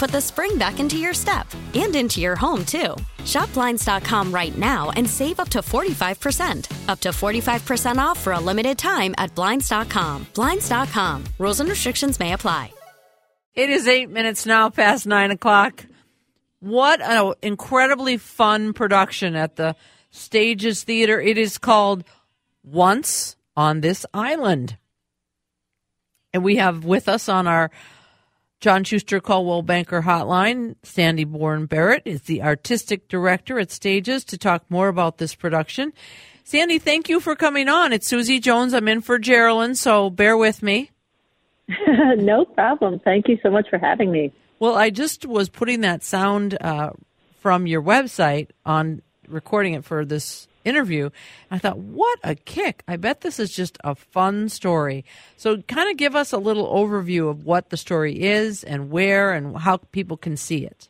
put the spring back into your step and into your home, too. Shop Blinds.com right now and save up to 45%. Up to 45% off for a limited time at Blinds.com. Blinds.com. Rules and restrictions may apply. It is eight minutes now past nine o'clock. What an incredibly fun production at the Stages Theater. It is called Once on This Island. And we have with us on our John Schuster Coldwell Banker Hotline, Sandy Boren Barrett is the artistic director at Stages to talk more about this production. Sandy, thank you for coming on. It's Susie Jones. I'm in for Geraldine, so bear with me. no problem. Thank you so much for having me. Well, I just was putting that sound uh, from your website on recording it for this interview. I thought, what a kick. I bet this is just a fun story. So, kind of give us a little overview of what the story is and where and how people can see it.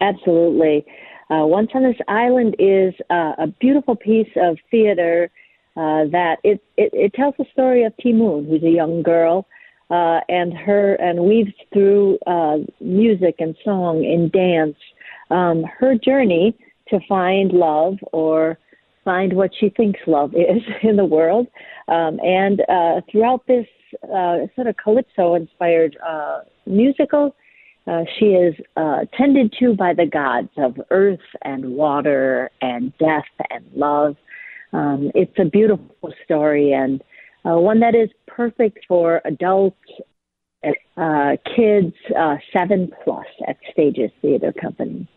Absolutely. Uh, Once on This Island is uh, a beautiful piece of theater uh, that it, it, it, tells the story of Ti Moune, who's a young girl, uh, and her and weaves through uh, music and song and dance um, her journey to find love or find what she thinks love is in the world. Um, and uh, throughout this uh, sort of calypso inspired uh, musical, uh, she is uh, tended to by the gods of earth and water and death and love. Um, it's a beautiful story and uh, one that is perfect for adults, uh, kids, uh, seven plus at Stages Theater Company.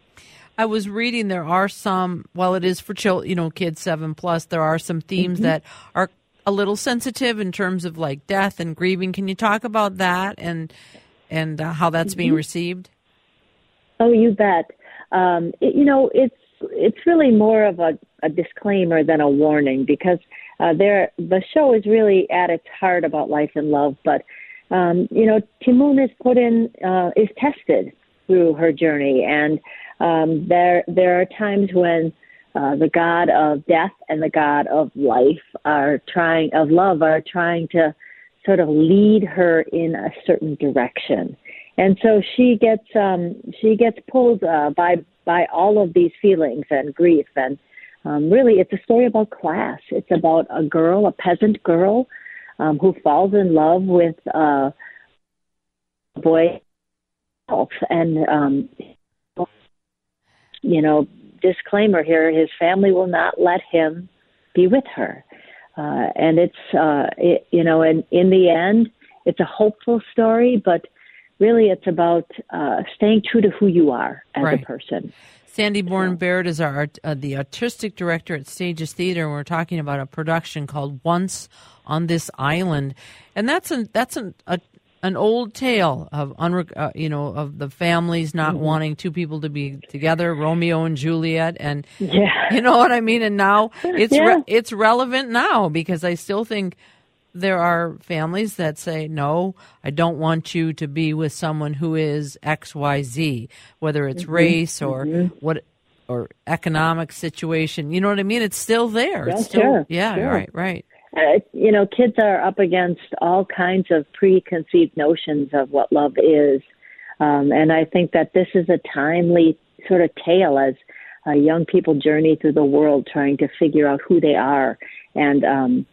I was reading there are some, while it is for children, you know, kids seven plus, there are some themes mm-hmm. that are a little sensitive in terms of like death and grieving. Can you talk about that and and uh, how that's mm-hmm. being received? Oh, you bet. Um, it, you know, it's it's really more of a, a disclaimer than a warning because uh, there the show is really at its heart about life and love, but um, you know, Ti Moune is put in uh, is tested through her journey, and um, there there are times when uh, the God of death and the God of life are trying of love are trying to sort of lead her in a certain direction, and so she gets um, she gets pulled uh, by by all of these feelings and grief. And um, really it's a story about class. It's about a girl, a peasant girl, um, who falls in love with uh, a boy, and um, you know, disclaimer here: his family will not let him be with her, uh, and it's uh, it, you know, and in the end, it's a hopeful story, but really, it's about uh, staying true to who you are as right. a person. Sandy Boren Barrett is our uh, the artistic director at Stages Theater, and we're talking about a production called Once on This Island, and that's an that's an a, an old tale of unre- uh, you know of the families not mm-hmm. wanting two people to be together, Romeo and Juliet, and yeah. you know what I mean. And now it's yeah. re- it's relevant now because I still think there are families that say, no, I don't want you to be with someone who is XYZ, whether it's mm-hmm. race or mm-hmm. what or economic situation. You know what I mean? It's still there. Yeah, it's still, sure, yeah, sure. right, right. Uh, you know, kids are up against all kinds of preconceived notions of what love is. Um, and I think that this is a timely sort of tale as uh, young people journey through the world trying to figure out who they are. And um,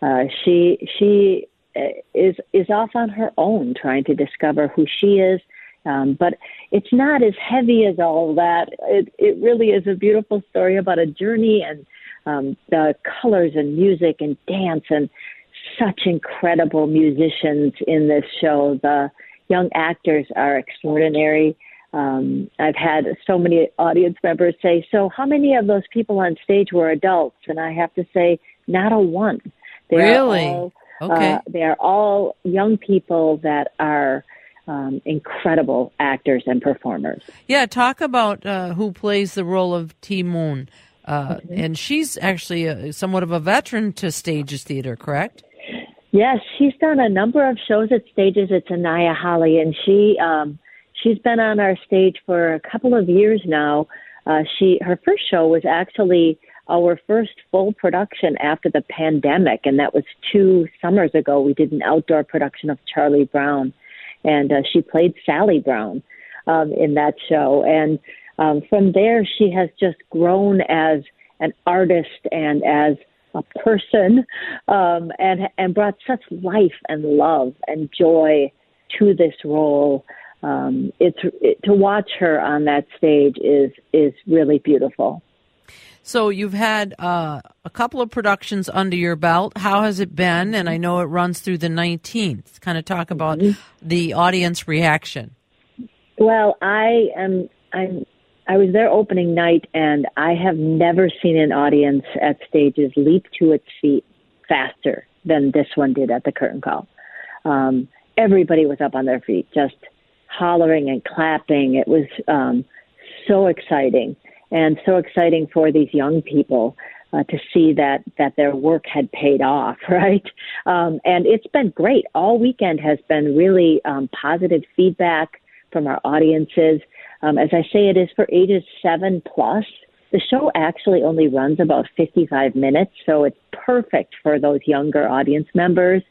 uh, she she uh, is is off on her own trying to discover who she is. Um, but it's not as heavy as all that. It it really is a beautiful story about a journey and um, the colors and music and dance and such incredible musicians in this show. The young actors are extraordinary. Um, I've had so many audience members say, "So, how many of those people on stage were adults?" And I have to say, not a one. They really? All, okay. Uh, they are all young people that are um, incredible actors and performers. Yeah, talk about uh, who plays the role of Ti Moune. Uh, mm-hmm. And she's actually a, somewhat of a veteran to Stages Theater, correct? Yes, she's done a number of shows at Stages. It's Anaya Holly, and she um, she's been on our stage for a couple of years now. Uh, she her first show was actually our first full production after the pandemic, and that was two summers ago. We did an outdoor production of Charlie Brown, and uh, she played Sally Brown um, in that show. And um, from there, she has just grown as an artist and as a person, um, and and brought such life and love and joy to this role. Um, it's it, to watch her on that stage is is really beautiful. So you've had uh, a couple of productions under your belt. How has it been? And I know it runs through the 19th. Kind of talk about mm-hmm. the audience reaction. Well, I am. I'm. I was there opening night, and I have never seen an audience at stages leap to its feet faster than this one did at the curtain call. Um, everybody was up on their feet, just hollering and clapping. It was um, so exciting and so exciting for these young people uh, to see that that their work had paid off, right? Um, and it's been great. All weekend has been really um, positive feedback from our audiences. Um, as I say, it is for ages seven plus. The show actually only runs about 55 minutes, so it's perfect for those younger audience members,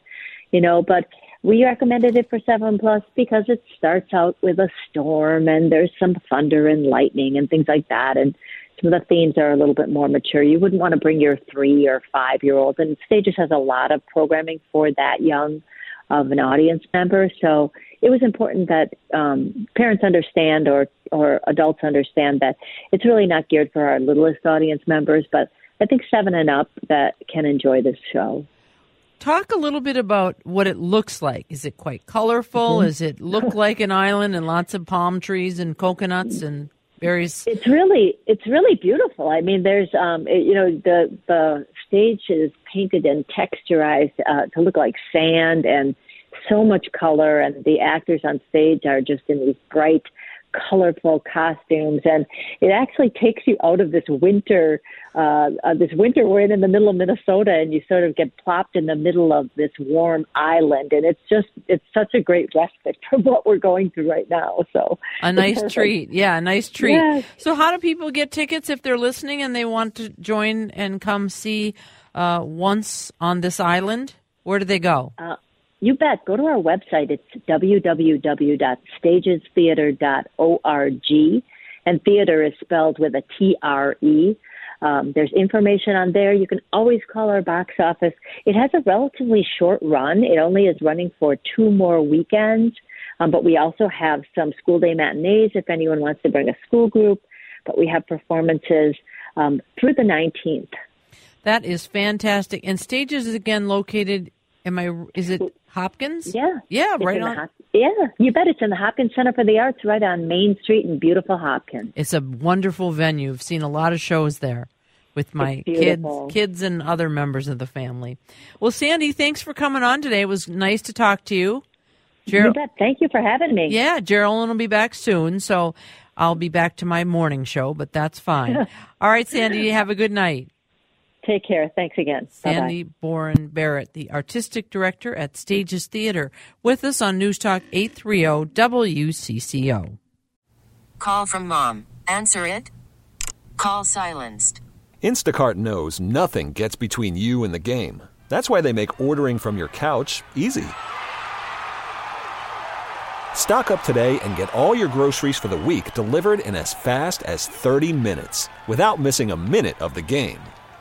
you know. But we recommended it for seven plus because it starts out with a storm and there's some thunder and lightning and things like that. And some of the themes are a little bit more mature. You wouldn't want to bring your three or five year old. And Stages has a lot of programming for that young of an audience member. So it was important that um, parents understand or or adults understand that it's really not geared for our littlest audience members, but I think seven and up that can enjoy this show. Talk a little bit about what it looks like. Is it quite colorful? Mm-hmm. Does it look like an island and lots of palm trees and coconuts and various? It's really it's really beautiful. I mean, there's um, it, you know the the stage is painted and texturized uh, to look like sand and so much color, and the actors on stage are just in these bright colorful costumes, and it actually takes you out of this winter. Uh, uh, this winter, we're in, in the middle of Minnesota, and you sort of get plopped in the middle of this warm island, and it's just it's such a great respite from what we're going through right now. So a nice treat, yeah, a nice treat. Yes. So, how do people get tickets if they're listening and they want to join and come see uh, once on this island? Where do they go? You bet. Go to our website. It's www.stagestheatre.org. And theater is spelled with a T R E. Um, there's information on there. You can always call our box office. It has a relatively short run. It only is running for two more weekends. Um, but we also have some school day matinees if anyone wants to bring a school group. But we have performances um, through the 19th. That is fantastic. And Stages is again located. Am I? Is it Hopkins? Yeah. Yeah, it's right on. Hop- yeah, you bet. It's in the Hopkins Center for the Arts, right on Main Street in beautiful Hopkins. It's a wonderful venue. I've seen a lot of shows there with my kids, kids, and other members of the family. Well, Sandy, thanks for coming on today. It was nice to talk to you. Ger- you bet. Thank you for having me. Yeah, Geraldine will be back soon, so I'll be back to my morning show, but that's fine. All right, Sandy, have a good night. Take care. Thanks again. Sandy Boren Barrett, the artistic director at Stages Theater, with us on News Talk 830 WCCO. Call from mom. Answer it. Call silenced. Instacart knows nothing gets between you and the game. That's why they make ordering from your couch easy. Stock up today and get all your groceries for the week delivered in as fast as 30 minutes without missing a minute of the game.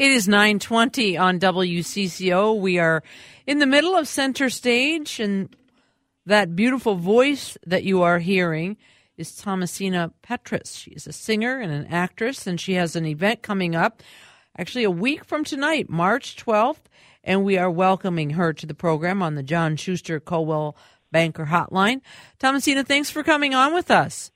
It is 920 on WCCO. We are in the middle of center stage, and that beautiful voice that you are hearing is Thomasina Petrus. She is a singer and an actress, and she has an event coming up actually a week from tonight, March 12th, and we are welcoming her to the program on the John Schuster Coldwell Banker Hotline. Thomasina, thanks for coming on with us.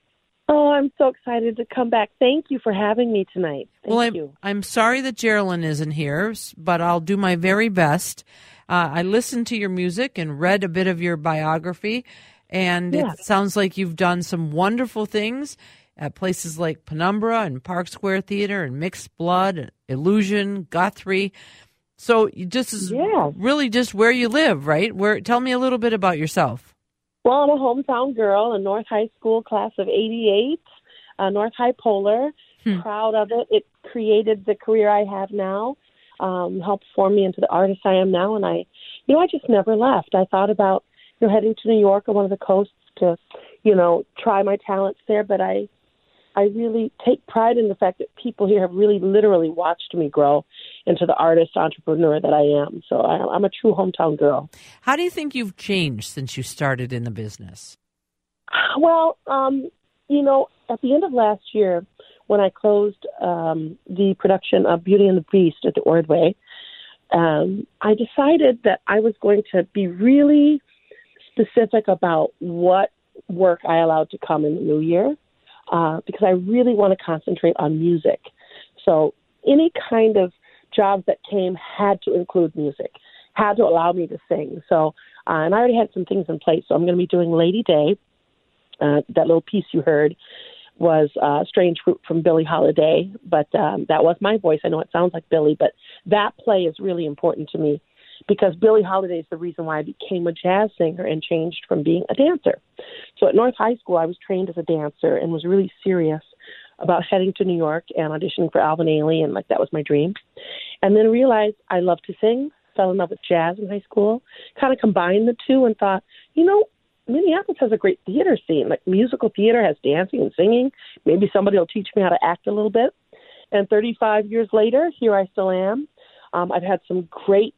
Oh, I'm so excited to come back. Thank you for having me tonight. Thank well, I'm, you. I'm sorry that Geraldine isn't here, but I'll do my very best. Uh, I listened to your music and read a bit of your biography, and Yes. it sounds like you've done some wonderful things at places like Penumbra and Park Square Theater and Mixed Blood, Illusion, Guthrie. So just is Yeah. really just where you live, right? Where tell me a little bit about yourself. Well, I'm a hometown girl, a North High School class of 88, uh, North High Polar. Proud of it. It created the career I have now, um, helped form me into the artist I am now. And I, you know, I just never left. I thought about, you know, heading to New York or one of the coasts to, you know, try my talents there. But I, I really take pride in the fact that people here have really literally watched me grow into the artist entrepreneur that I am. So I, I'm a true hometown girl. How do you think you've changed since you started in the business? Well, um, you know, at the end of last year, when I closed um, the production of Beauty and the Beast at the Ordway, um, I decided that I was going to be really specific about what work I allowed to come in the new year uh, because I really want to concentrate on music. So any kind of job that came had to include music, had to allow me to sing. So, uh, and I already had some things in place. So I'm going to be doing Lady Day. Uh, that little piece you heard was uh, Strange Fruit from Billie Holiday, but um, that was my voice. I know it sounds like Billie, but that play is really important to me because Billie Holiday is the reason why I became a jazz singer and changed from being a dancer. So at North High School, I was trained as a dancer and was really serious about heading to New York and auditioning for Alvin Ailey, and like that was my dream. And then realized I loved to sing, fell in love with jazz in high school, kind of combined the two, and thought, you know, Minneapolis has a great theater scene. Like musical theater has dancing and singing. Maybe somebody will teach me how to act a little bit. And 35 years later, here I still am. Um, I've had some great,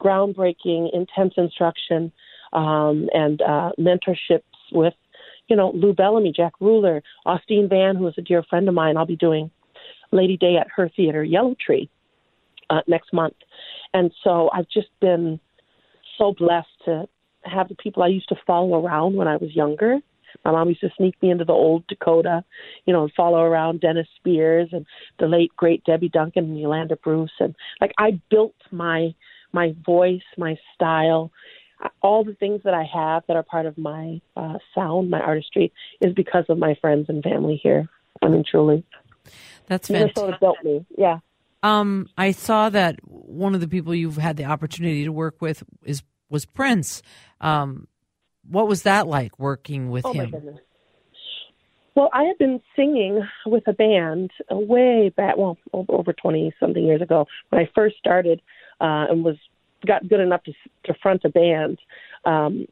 groundbreaking, intense instruction um, and uh, mentorships with, you know, Lou Bellamy, Jack Reuler, Austene Van, who is a dear friend of mine. I'll be doing Lady Day at her theater, Yellow Tree, uh, next month. And so I've just been so blessed to have the people I used to follow around when I was younger. My mom used to sneak me into the old Dakota, you know, and follow around Dennis Spears and the late great Debbie Duncan and Yolanda Bruce, and like I built my my voice, my style, all the things that I have that are part of my uh, sound, my artistry, is because of my friends and family here. I mean, truly. That's fantastic. Minnesota built me. Yeah. Um, I saw that one of the people you've had the opportunity to work with is was Prince. Um, what was that like working with Oh my him? goodness. Well, I had been singing with a band way back, well, over, over 20 something years ago when I first started uh, and was got good enough to, to front a band. Um,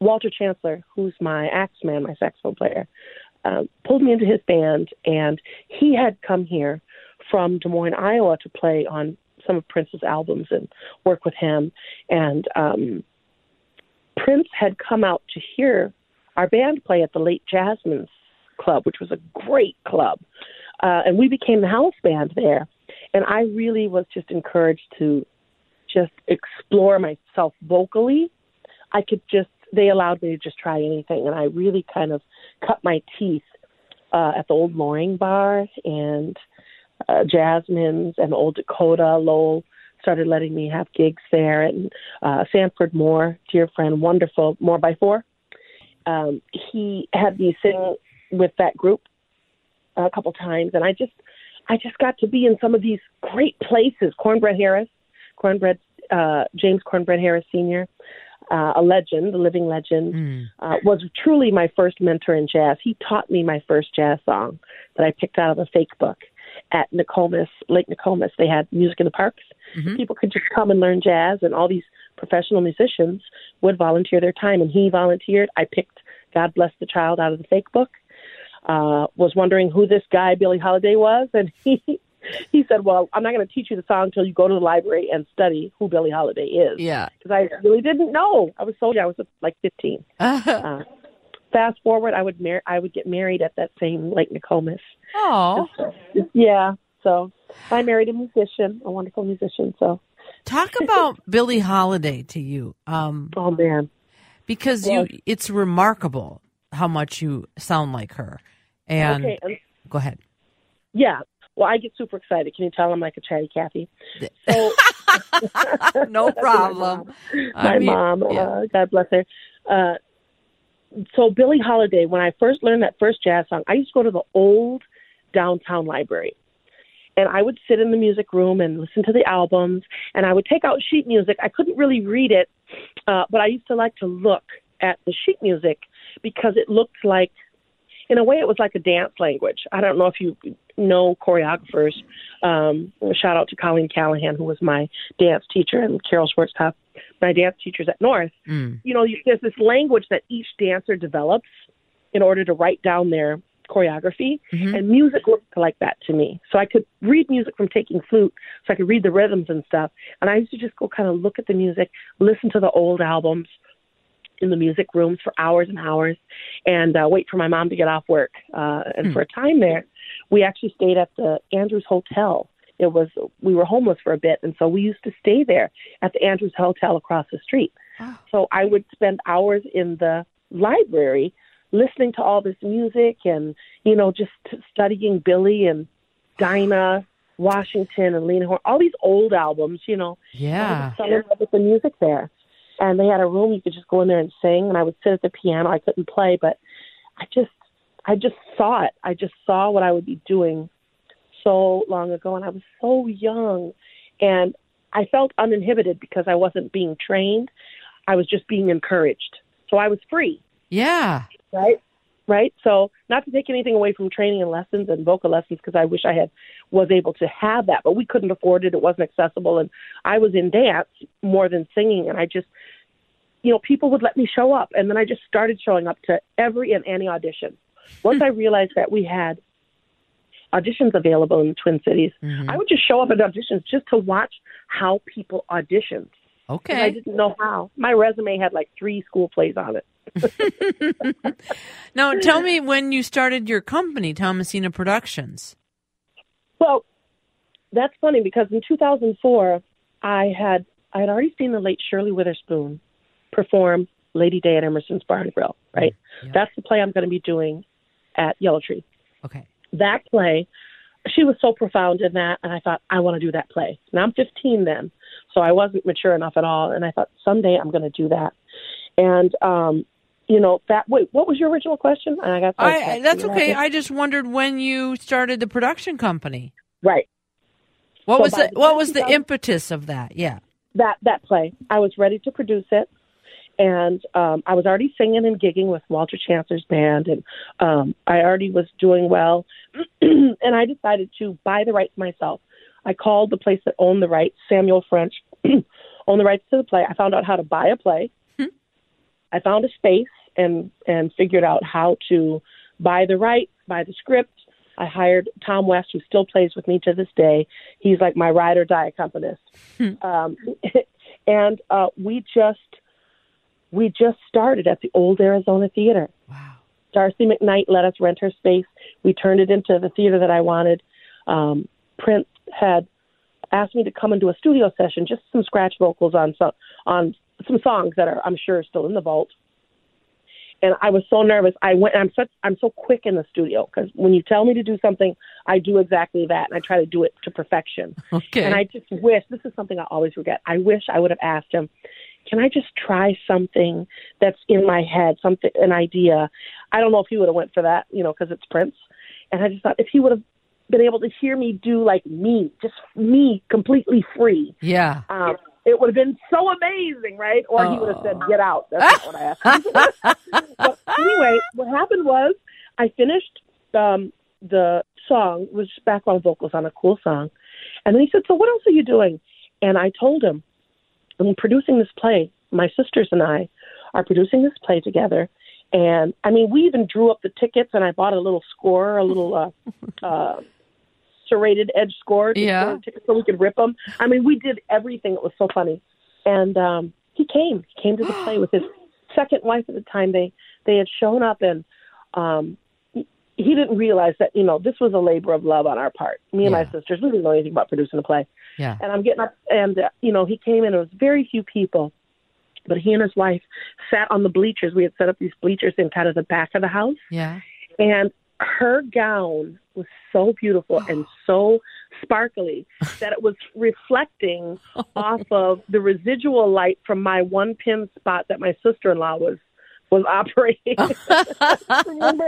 Walter Chancellor, who's my axe man, my saxophone player, uh, pulled me into his band, and he had come here from Des Moines, Iowa, to play on some of Prince's albums and work with him. And um, Prince had come out to hear our band play at the Late Jasmine's Club, which was a great club. Uh, and we became the house band there. And I really was just encouraged to just explore myself vocally. I could just, they allowed me to just try anything. And I really kind of cut my teeth uh, at the old Loring Bar and uh, Jasmine's and Old Dakota. Lowell started letting me have gigs there. And uh, Sanford Moore, dear friend, wonderful, Moore by Four. Um, he had me sing with that group a couple times, and I just, I just got to be in some of these great places. Cornbread Harris, Cornbread uh, James Cornbread Harris Sr., uh, a legend, a living legend, uh, was truly my first mentor in jazz. He taught me my first jazz song that I picked out of a fake book at Nokomis, Lake Nokomis. They had music in the parks. People could just come and learn jazz, and all these professional musicians would volunteer their time. And he volunteered. I picked God Bless the Child out of the fake book. Uh, was wondering who this guy Billie Holiday was, and he he said, "Well, I'm not going to teach you the song until you go to the library and study who Billie Holiday is." Yeah. because I really didn't know. I was so young. I was like 15. uh, fast forward, I would marry. I would get married at that same Lake Nokomis. Oh, Yeah, so I married a musician, a wonderful musician. So talk about Billie Holiday to you. Um, oh man, because Well- you, it's remarkable how much you sound like her. And okay, and go ahead. yeah. Well, I get super excited. Can you tell I'm like a chatty Cathy? So no That's my problem. mom. My mom, yeah. uh, God bless her. Uh, so Billie Holiday, when I first learned that first jazz song, I used to go to the old downtown library. And I would sit in the music room and listen to the albums, and I would take out sheet music. I couldn't really read it, uh, but I used to like to look at the sheet music because it looked like, in a way, it was like a dance language. I don't know if you know choreographers. Um, shout out to Colleen Callahan, who was my dance teacher, and Carol Schwarzkopf, my dance teachers at North Mm. you know, you- there's this language that each dancer develops in order to write down their choreography, and music looked like that to me. So I could read music from taking flute, so I could read the rhythms and stuff. And I used to just go kind of look at the music, listen to the old albums in the music rooms for hours and hours, and uh, wait for my mom to get off work. Uh, and for a time there, we actually stayed at the Andrews Hotel. It was we were homeless for a bit, and so we used to stay there at the Andrews Hotel across the street. So I would spend hours in the library listening to all this music and, you know, just studying Billie and Dinah Washington and Lena Horne, all these old albums, you know. Yeah. I fell in love with the music there. And they had a room you could just go in there and sing and I would sit at the piano. I couldn't play, but I just I just saw it. I just saw what I would be doing so long ago and I was so young and I felt uninhibited because I wasn't being trained. I was just being encouraged. So I was free, Yeah. right? Right? So not to take anything away from training and lessons and vocal lessons because I wish I had was able to have that, but we couldn't afford it. It wasn't accessible and I was in dance more than singing and I just you know, people would let me show up and then I just started showing up to every and any audition. Once I realized that we had auditions available in the Twin Cities, mm-hmm. I would just show up at auditions just to watch how people auditioned. Okay. I didn't know how. My resume had like three school plays on it. Now, tell me when you started your company, Thomasina Productions. Well, that's funny because in 2004, I had I had already seen the late Shirley Witherspoon perform Lady Day at Emerson's Bar and Grill. Right, that's the play I'm going to be doing at Yellow Tree. Okay. That play, she was so profound in that, and I thought I want to do that play. Now I'm 15 then, so I wasn't mature enough at all, and I thought someday I'm going to do that. And um, you know that. Wait, what was your original question? And I got. I, that's okay. I just wondered when you started the production company. Right. What So was the the What was the impetus of that? Yeah. that that play. I was ready to produce it, and um, I was already singing and gigging with Walter Chancellor's band, and um, I already was doing well. and I decided to buy the rights myself. I called the place that owned the rights, Samuel French, owned the rights to the play. I found out how to buy a play. I found a space and and figured out how to buy the rights, buy the script. I hired Tom West, who still plays with me to this day. He's like my ride or die accompanist. um, and uh, we just we just started at the old Arizona Theater. Wow. Darcy McKnight let us rent her space. We turned it into the theater that I wanted. Um, Prince had asked me to come and do a studio session, just some scratch vocals on some on some songs that are I'm sure still in the vault. And I was so nervous. I went. I'm such. I'm so quick in the studio because when you tell me to do something, I do exactly that, and I try to do it to perfection. Okay. And I just wish this is something I always regret. I wish I would have asked him, "Can I just try something that's in my head, something an idea?" I don't know if he would have went for that, you know, because it's Prince. And I just thought if he would have been able to hear me do like me, just me, completely free, Yeah. um, it would have been so amazing, right? Or he would have said, "Get out." That's not what I asked. him. but anyway, what happened was I finished um, the song, it was background vocals on a cool song, and then he said, "So what else are you doing?" And I told him, "I'm producing this play. My sisters and I are producing this play together." And I mean, we even drew up the tickets, and I bought a little score, a little uh, uh, serrated edge score, Yeah. tickets so we could rip them. I mean, we did everything. It was so funny. And um, he came. He came to the play with his second wife at the time. They they had shown up, and um, he, didn't realize that you know this was a labor of love on our part. Me and my sisters, we didn't know anything about producing a play. Yeah. And I'm getting up, and uh, you know, he came in. It was very few people, but he and his wife sat on the bleachers. We had set up these bleachers in kind of the back of the house, Yeah. and her gown was so beautiful and so sparkly that it was reflecting off of the residual light from my one pin spot that my sister in law was was operating. Remember,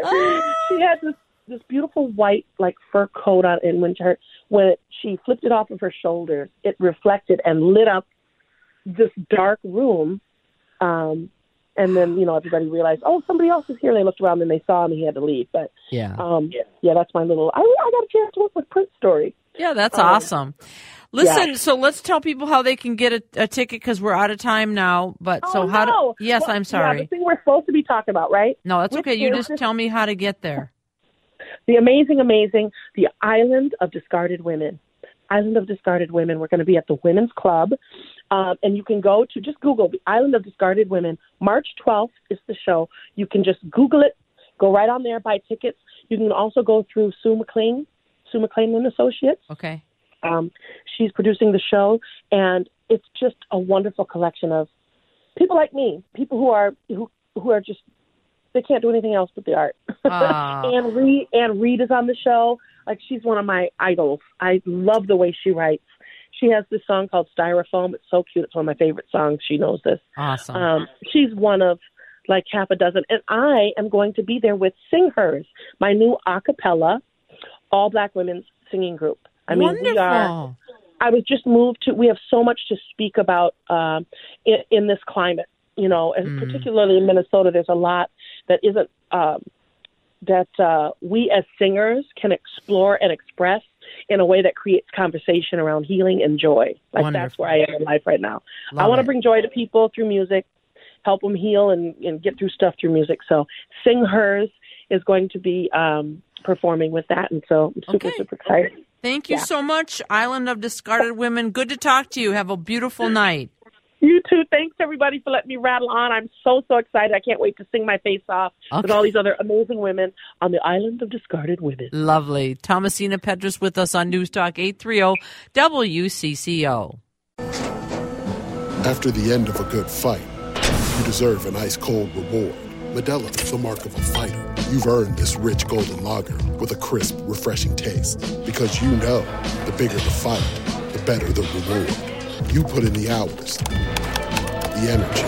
she had this this beautiful white like fur coat on, and when her when it, she flipped it off of her shoulders, it reflected and lit up this dark room. Um, and then you know everybody realized, oh, somebody else is here. They looked around and they saw him. and He had to leave, but Yeah. um, yeah, that's my little. I, I got a chance to work with Prince story. Yeah, that's Um, awesome. Listen, yeah. so let's tell people how they can get a, a ticket because we're out of time now. But so oh, how no. do? Yes, Well, I'm Yeah, sorry. the thing we're supposed to be talking about, right? no, that's Which okay. You just tell me how to get there. the amazing, amazing, the Island of Discarded Women. Island of Discarded Women. We're going to be at the Women's Club, um, and you can go to just Google the Island of Discarded Women. March 12th is the show. You can just Google it, go right on there, buy tickets. You can also go through Sue McLean, Sue McLean and Associates. Okay. Um, she's producing the show, and it's just a wonderful collection of people like me, people who are who who are just they can't do anything else but the art. Ah. Ann Reed, Ann Reed is on the show. Like she's one of my idols. I love the way she writes. She has this song called Styrofoam. It's so cute. It's one of my favorite songs. She knows this. Awesome. Um, she's one of like half a dozen, and I am going to be there with Sing Hers, my new a cappella, all black women's singing group. I mean, Wonderful. we are. I was just moved to. We have so much to speak about um, in, in this climate. You know, and Mm. particularly in Minnesota, there's a lot that isn't um, that uh, we as singers can explore and express in a way that creates conversation around healing and joy. Like that's where I am in life right now. I want to bring joy to people through music, help them heal and, and get through stuff through music. So, Sing Hers is going to be um, performing with that, and so I'm super Okay. super excited. Thank you Yeah. so much, Island of Discarded Women. Good to talk to you. Have a beautiful night. You too. Thanks everybody for letting me rattle on. I'm so so excited. I can't wait to sing my face off with all these other amazing women on the island of discarded women. Lovely. Thomasina Petrus with us on News Talk 830 WCCO. After the end of a good fight, you deserve an ice cold reward. Modelo is the mark of a fighter. You've earned this rich golden lager with a crisp, refreshing taste. Because you know the bigger the fight, the better the reward. You put in the hours, the energy,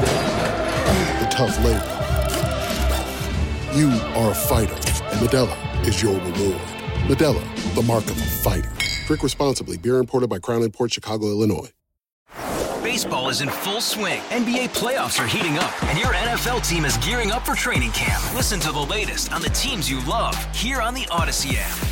the tough labor. you are a fighter, and Modelo is your reward. Modelo, the mark of a fighter. Drink responsibly. Beer imported by Crown Port Chicago, Illinois. Baseball is in full swing. NBA playoffs are heating up, and your NFL team is gearing up for training camp. Listen to the latest on the teams you love here on the Audacy app.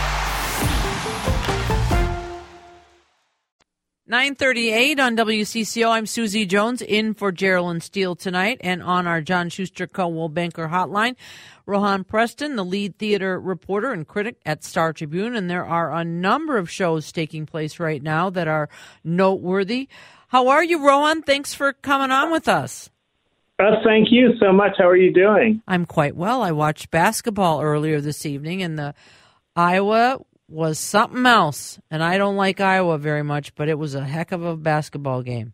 938 on WCCO. I'm Susie Jones in for Geraldine Steele tonight. And on our John Schuster Co. Banker hotline, Rohan Preston, the lead theater reporter and critic at Star Tribune. And there are a number of shows taking place right now that are noteworthy. How are you, Rohan? Thanks for coming on with us. Uh, thank you so much. How are you doing? I'm quite well. I watched basketball earlier this evening, and the Iowa was something else. And I don't like Iowa very much, but it was a heck of a basketball game.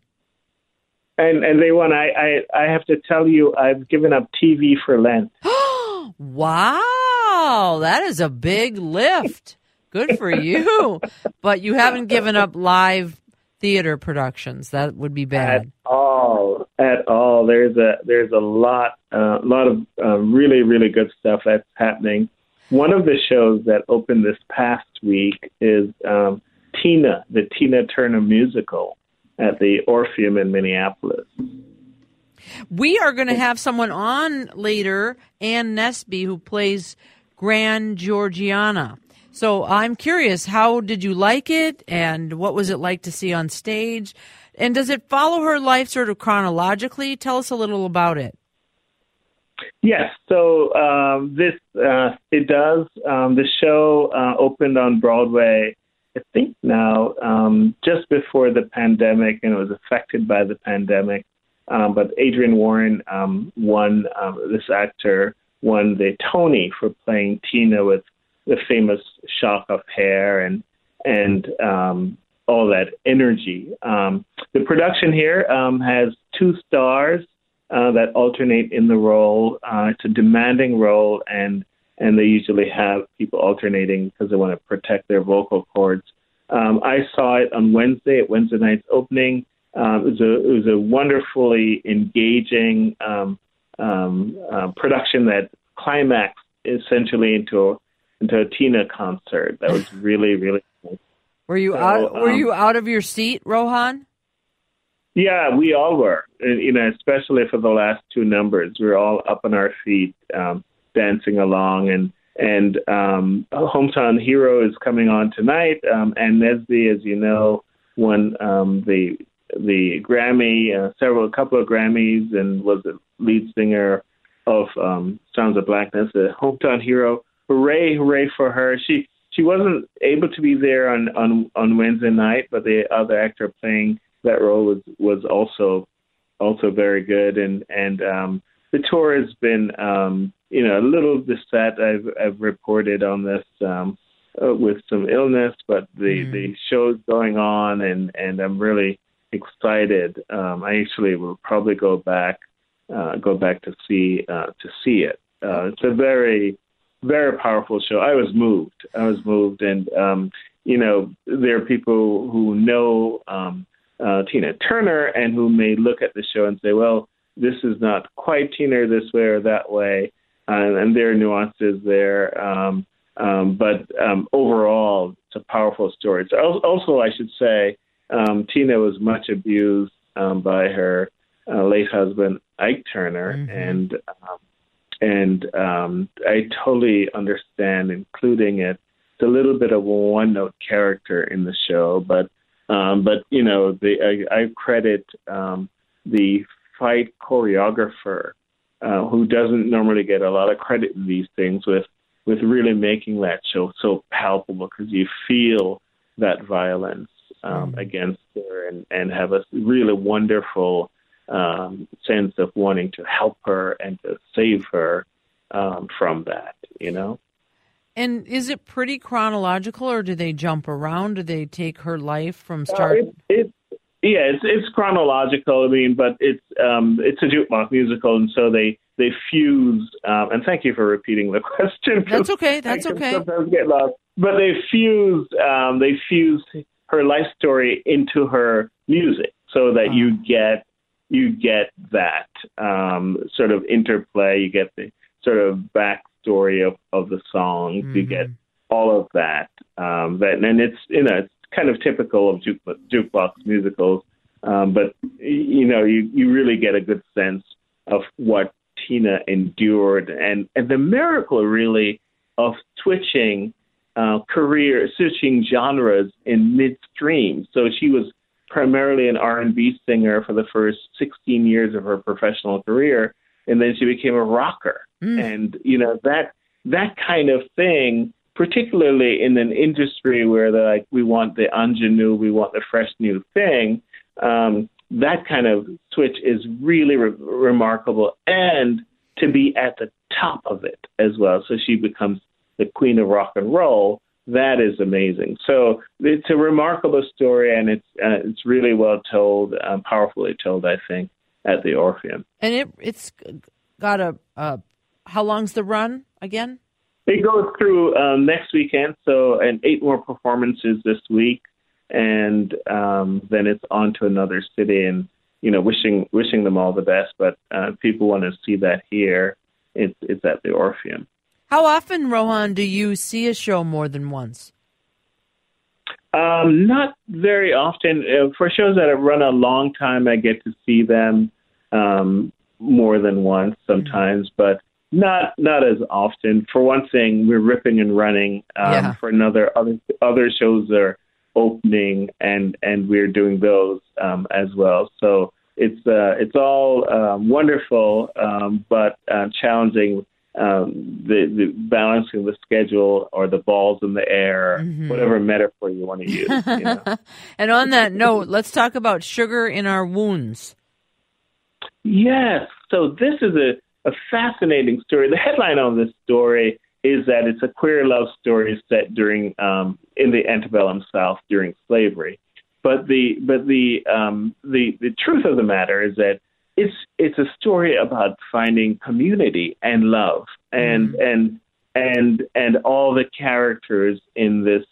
And and they won. I, I, I have to tell you, I've given up TV for Lent. wow, that is a big lift. Good for you. but you haven't given up live theater productions. That would be bad. At all, at all. There's a there's a lot a uh, lot of uh, really really good stuff that's happening. One of the shows that opened this past week is um, Tina, the Tina Turner musical at the Orpheum in Minneapolis. We are going to have someone on later, Ann Nesby, who plays Grand Georgeanna. So I'm curious, how did you like it, and what was it like to see on stage? And does it follow her life sort of chronologically? Tell us a little about it. Yes, so um, this uh, it does. Um, the show uh, opened on Broadway, I think now, um, just before the pandemic, and it was affected by the pandemic. Um, but Adrienne Warren um, won. Um, this actor won the Tony for playing Tina with the famous shock of hair and and all that energy. the production here has two stars uh, that alternate in the role. Uh, it's a demanding role, and and they usually have people alternating because they want to protect their vocal cords. Um, I saw it on Wednesday at Wednesday night's opening. Um, it was a it was a wonderfully engaging um, um, uh, production that climaxed essentially into a, into a Tina concert. That was really really. Cool. Were you so, out? Were um, you out of your seat, Rohan? Yeah, we all were. You know, especially for the last two numbers, we are all up on our feet, um, dancing along, and and um, hometown hero is coming on tonight. Um, Ann Nesby, as you know, won um, the the Grammy, uh, several, a couple of Grammys, and was the lead singer of um, Sounds of Blackness, the hometown hero. Hooray, hooray for her! She she wasn't able to be there on on on Wednesday night, but the other actor playing that role was was also also very good. And and um the tour has been um you know a little beset. I've i've reported on this um uh, with some illness but the mm. the show's going on and and i'm really excited. Um i actually will probably go back uh go back to see uh to see it. Uh it's a very very powerful show. I was moved. I was moved. And um you know there are people who know um uh, Tina Turner and who may look at the show and say, well, this is not quite Tina this way or that way, uh, and there are nuances there. Um, um, but um, overall, it's a powerful story. So also, I should say, um, Tina was much abused um, by her uh, late husband Ike Turner, mm-hmm. and um, and um, I totally understand including it. It's a little bit of a one-note character in the show, but um, but you know, the, I, I credit um, the fight choreographer uh, who doesn't normally get a lot of credit in these things with with really making that show so palpable because you feel that violence um, mm. against her and and have a really wonderful um, sense of wanting to help her and to save her um, from that. You know. And is it pretty chronological, or do they jump around? Do they take her life from uh, start? Uh, it, it, yeah, it's it's chronological. I mean, but it's um, it's a jukebox musical, and so they they fused. Um, and thank you for repeating the question. That's okay. That's okay. Sometimes get lost, but they fuse Um, they fused her life story into her music, so that you Uh-huh. get you get that um, sort of interplay. You get the sort of backstory of, of the songs. You Mm-hmm. get all of that. Um, that and it's you know it's kind of typical of juke, jukebox musicals, um, but you know you you really get a good sense of what Tina endured and and the miracle really of switching uh, career switching genres in midstream. So she was primarily an R&B singer for the first 16 years of her professional career, and then she became a rocker. And you know that that kind of thing, particularly in an industry where they're like we want the ingenue, we want the fresh new thing. Um, that kind of switch is really re- remarkable, and to be at the top of it as well. So she becomes the queen of rock and roll. That is amazing. So it's a remarkable story, and it's uh, it's really well told, um, powerfully told. I think at the Orpheum. And it it's got a uh, how long's the run again? It goes through um, next weekend, so and eight more performances this week, and um, then it's on to another city. And you know, wishing wishing them all the best. But uh, people want to see that here. It's it's at the Orpheum. How often, Rohan, do you see a show more than once? Um, not very often. Uh, for shows that have run a long time, I get to see them um, more than once sometimes, but not not as often. For one thing, we're ripping and running. Um, Yeah. For another, other other shows are opening, and and we're doing those um, as well. So it's uh, it's all um, wonderful, um, but uh, challenging. Um, the, the balancing the schedule or the balls in the air, Mhm. whatever metaphor you want to use. You know? and on that note, let's talk about sugar in our wounds. Yes. So this is a, a fascinating story. The headline on this story is that it's a queer love story set during um, in the antebellum South during slavery. But the but the um, the the truth of the matter is that it's it's a story about finding community and love and and and and all the characters in this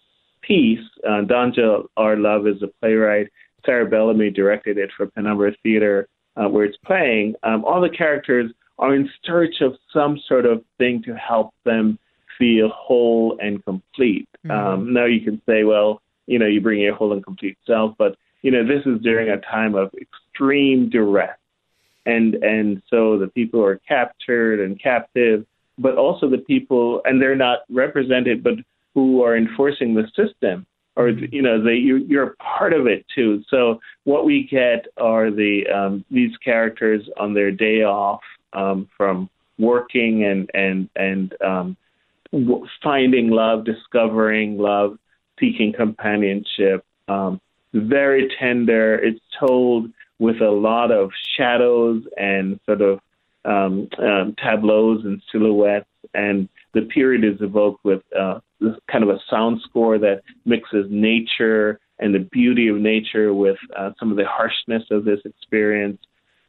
piece. Uh, Donja R. Love is a playwright. Sarah Bellamy directed it for Penumbra Theater, uh, where it's playing. Um, all the characters are in search of some sort of thing to help them feel whole and complete. Um, now you can say, well, you know, you bring your whole and complete self, but you know, this is during a time of extreme duress, and and so the people are captured and captive, but also the people, and they're not represented, but who are enforcing the system, or you know, they you, you're a part of it too. So what we get are the um, these characters on their day off um, from working and and and um, finding love, discovering love, seeking companionship. Um, very tender. It's told with a lot of shadows and sort of um, um, tableaus and silhouettes, and the period is evoked with uh, this kind of a sound score that mixes nature and the beauty of nature with uh, some of the harshness of this experience.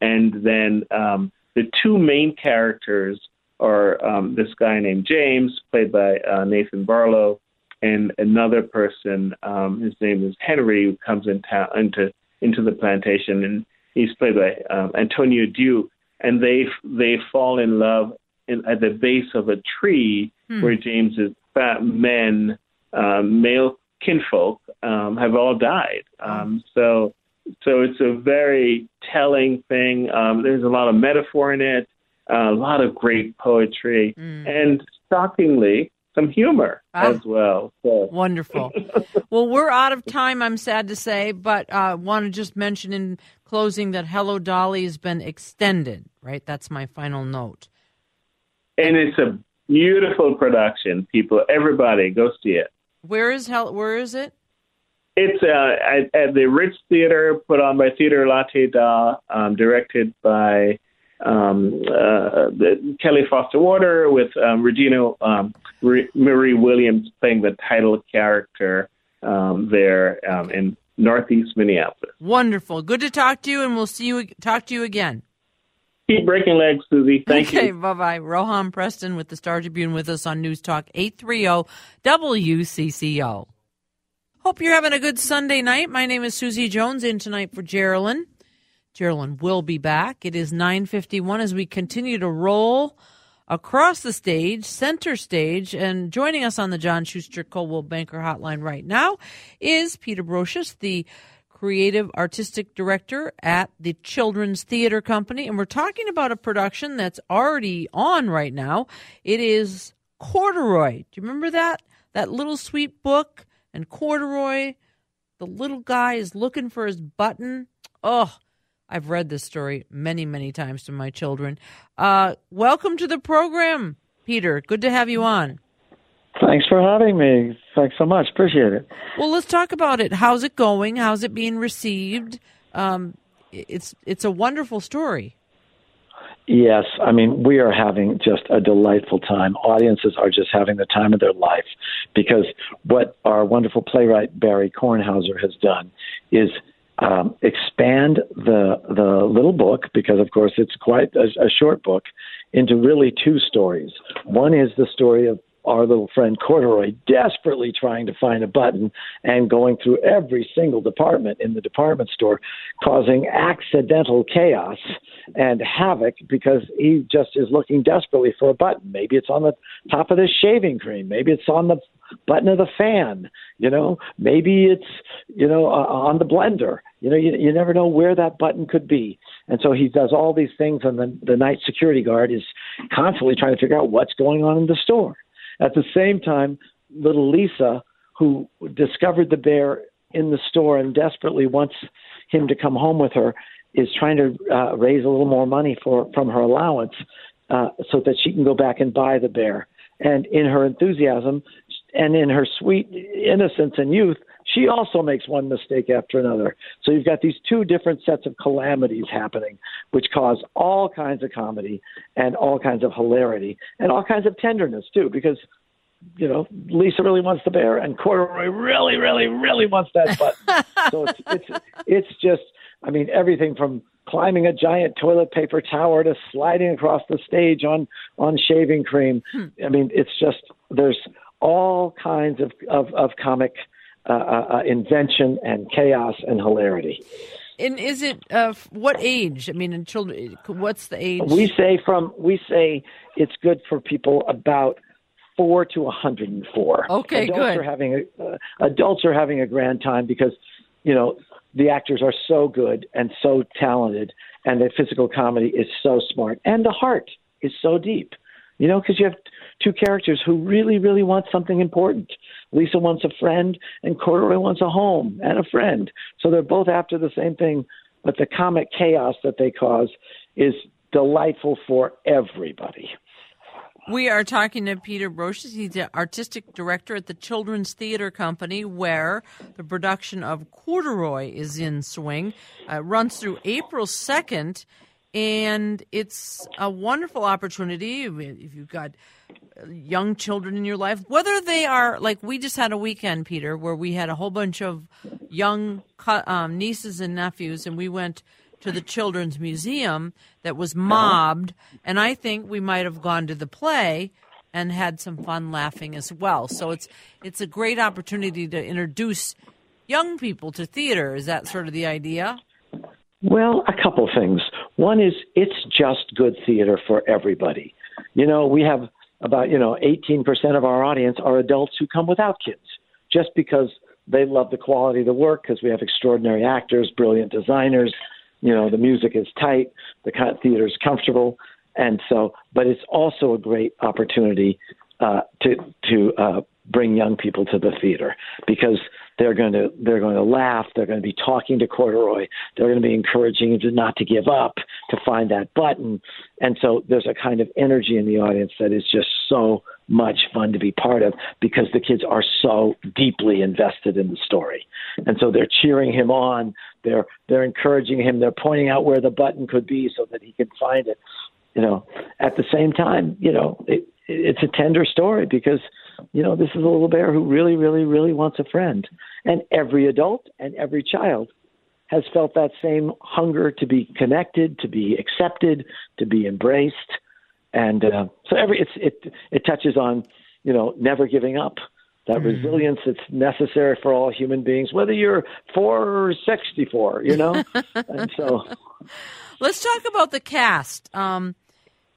And then um, the two main characters are um, this guy named James, played by uh, Nathan Barlow, and another person. Um, his name is Henry, who comes in town into into the plantation, and he's played by um, Antonio Duke. And they they fall in love in, at the base of a tree Hmm. where James's fat men, um, male kinfolk, um, have all died. Um, so so it's a very telling thing. Um, there's a lot of metaphor in it, a lot of great poetry, and shockingly, some humor Ah. as well. So. Wonderful. well, we're out of time, I'm sad to say, but uh, want to just mention in closing that Hello Dolly has been extended, right? That's my final note. And it's a beautiful production. People, everybody, go see it. Where is Hel- Where is it? It's uh, at, at the Ritz Theater, put on by Theater Latte Da, um, directed by um, uh, the, Kelli Foster Warder, with um, Regina um, Re- Marie Williams playing the title character um, there um, in Northeast Minneapolis. Wonderful. Good to talk to you, and we'll see you talk to you again. Keep breaking legs, Susie. Thank okay, you. bye bye. Rohan Preston with the Star Tribune with us on News Talk 830 WCCO. Hope you're having a good Sunday night. My name is Susie Jones in tonight for Geraldine. Geraldine will be back. It is 951 as we continue to roll across the stage, center stage, and joining us on the John Schuster Coldwell Banker Hotline right now is Peter Brosius, the creative artistic director at the Children's Theater Company. And we're talking about a production that's already on right now. It is Corduroy. Do you remember that? That little sweet book and Corduroy. The little guy is looking for his button. Oh, I've read this story many, many times to my children. Uh, welcome to the program, Peter. Good to have you on. Thanks for having me. Thanks so much. Appreciate it. Well, let's talk about it. How's it going? How's it being received? Um, it's it's a wonderful story. Yes, I mean we are having just a delightful time. Audiences are just having the time of their life because what our wonderful playwright Barry Kornhauser has done is um, expand the the little book because of course it's quite a, a short book into really two stories. One is the story of our little friend Corduroy desperately trying to find a button and going through every single department in the department store, causing accidental chaos and havoc because he just is looking desperately for a button. Maybe it's on the top of this shaving cream. Maybe it's on the button of the fan. You know, maybe it's you know uh, on the blender. You know, you, you never know where that button could be. And so he does all these things, and the, the night security guard is constantly trying to figure out what's going on in the store. At the same time, little Lisa, who discovered the bear in the store and desperately wants him to come home with her, is trying to uh, raise a little more money for from her allowance uh, so that she can go back and buy the bear. And in her enthusiasm and in her sweet innocence and youth, she also makes one mistake after another. So you've got these two different sets of calamities happening, which cause all kinds of comedy and all kinds of hilarity and all kinds of tenderness too, because you know Lisa really wants the bear and Corduroy really, really, really wants that button. so it's it's it's just I mean everything from climbing a giant toilet paper tower to sliding across the stage on on shaving cream. Hmm. I mean it's just there's all kinds of of, of comic uh, uh, uh, invention and chaos and hilarity. And is it uh, what age? I mean, in children, what's the age? We say from we say it's good for people about four to 104. Okay, adults good. Are having a, uh, adults are having a grand time because you know the actors are so good and so talented, and the physical comedy is so smart, and the heart is so deep. You know, because you have two characters who really, really want something important. Lisa wants a friend, and Corduroy wants a home and a friend. So they're both after the same thing, but the comic chaos that they cause is delightful for everybody. We are talking to Peter Brosius. He's the artistic director at the Children's Theater Company, where the production of Corduroy is in swing. Uh, runs through April 2nd, and it's a wonderful opportunity if you've got young children in your life, whether they are like we just had a weekend, Peter, where we had a whole bunch of young um, nieces and nephews, and we went to the children's museum that was mobbed, and I think we might have gone to the play and had some fun laughing as well. So it's it's a great opportunity to introduce young people to theater. Is that sort of the idea? Well, a couple things. One is it's just good theater for everybody. You know, we have about you know 18% of our audience are adults who come without kids just because they love the quality of the work because we have extraordinary actors brilliant designers you know the music is tight the theater is comfortable and so but it's also a great opportunity uh, to to uh, bring young people to the theater because they're going to they're going to laugh. They're going to be talking to Corduroy. They're going to be encouraging him to not to give up, to find that button. And so there's a kind of energy in the audience that is just so much fun to be part of because the kids are so deeply invested in the story. And so they're cheering him on. They're they're encouraging him. They're pointing out where the button could be so that he can find it. You know, at the same time, you know, it, it's a tender story because you know this is a little bear who really really really wants a friend and every adult and every child has felt that same hunger to be connected, to be accepted, to be embraced, and uh, so every it's it it touches on you know never giving up, that mm. resilience that's necessary for all human beings, whether you're four or sixty-four, you know, and so. Let's talk about the cast. Um,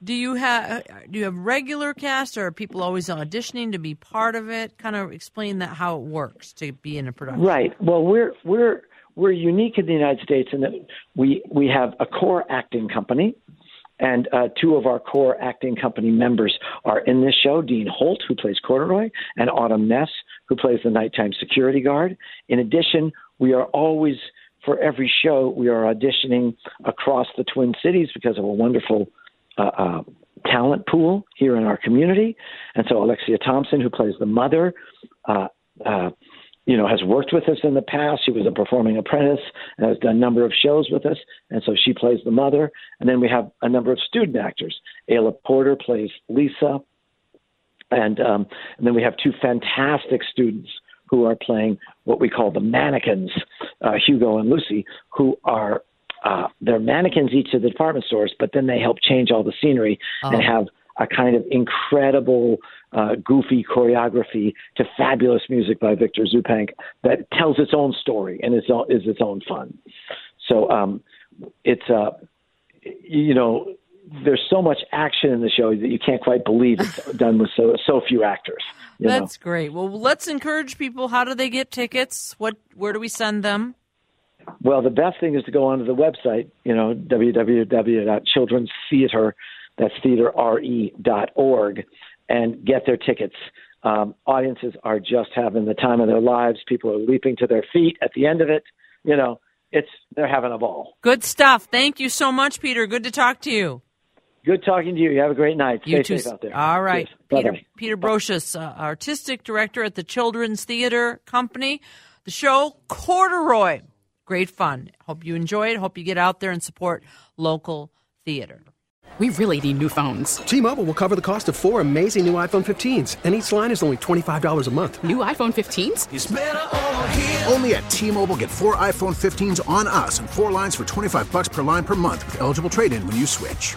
do you have do you have regular cast, or are people always auditioning to be part of it? Kind of explain that how it works to be in a production. Right. Well, we're we're we're unique in the United States in that we we have a core acting company, and uh, two of our core acting company members are in this show: Dean Holt, who plays Corduroy, and Autumn Ness, who plays the nighttime security guard. In addition, we are always for every show we are auditioning across the Twin Cities because of a wonderful uh, uh, talent pool here in our community. And so Alexia Thompson, who plays the mother, uh, uh, you know, has worked with us in the past. She was a performing apprentice and has done a number of shows with us. And so she plays the mother. And then we have a number of student actors. Ayla Porter plays Lisa. And, um, and then we have two fantastic students who are playing what we call the mannequins, uh, Hugo and Lucy, who are uh, they're mannequins each of the department stores, but then they help change all the scenery oh. and have a kind of incredible, uh, goofy choreography to fabulous music by Victor Zupanc that tells its own story and is, is its own fun. So um, it's, uh, you know, there's so much action in the show that you can't quite believe it's done with so so few actors. That's know? great. Well, let's encourage people. How do they get tickets? What where do we send them? Well, the best thing is to go onto the website, you know, www.childrenstheater, that's theaterre.org, and get their tickets. Um, audiences are just having the time of their lives. People are leaping to their feet at the end of it. You know, it's they're having a ball. Good stuff. Thank you so much, Peter. Good to talk to you. Good talking to you. You have a great night. Stay you too. safe out there. All right. Peter, Peter Brosius, uh, artistic director at the Children's Theater Company. The show Corduroy great fun. Hope you enjoy it. Hope you get out there and support local theater. We really need new phones. T-Mobile will cover the cost of four amazing new iPhone 15s, and each line is only $25 a month. New iPhone 15s? Only at T-Mobile get four iPhone 15s on us and four lines for 25 bucks per line per month with eligible trade-in when you switch.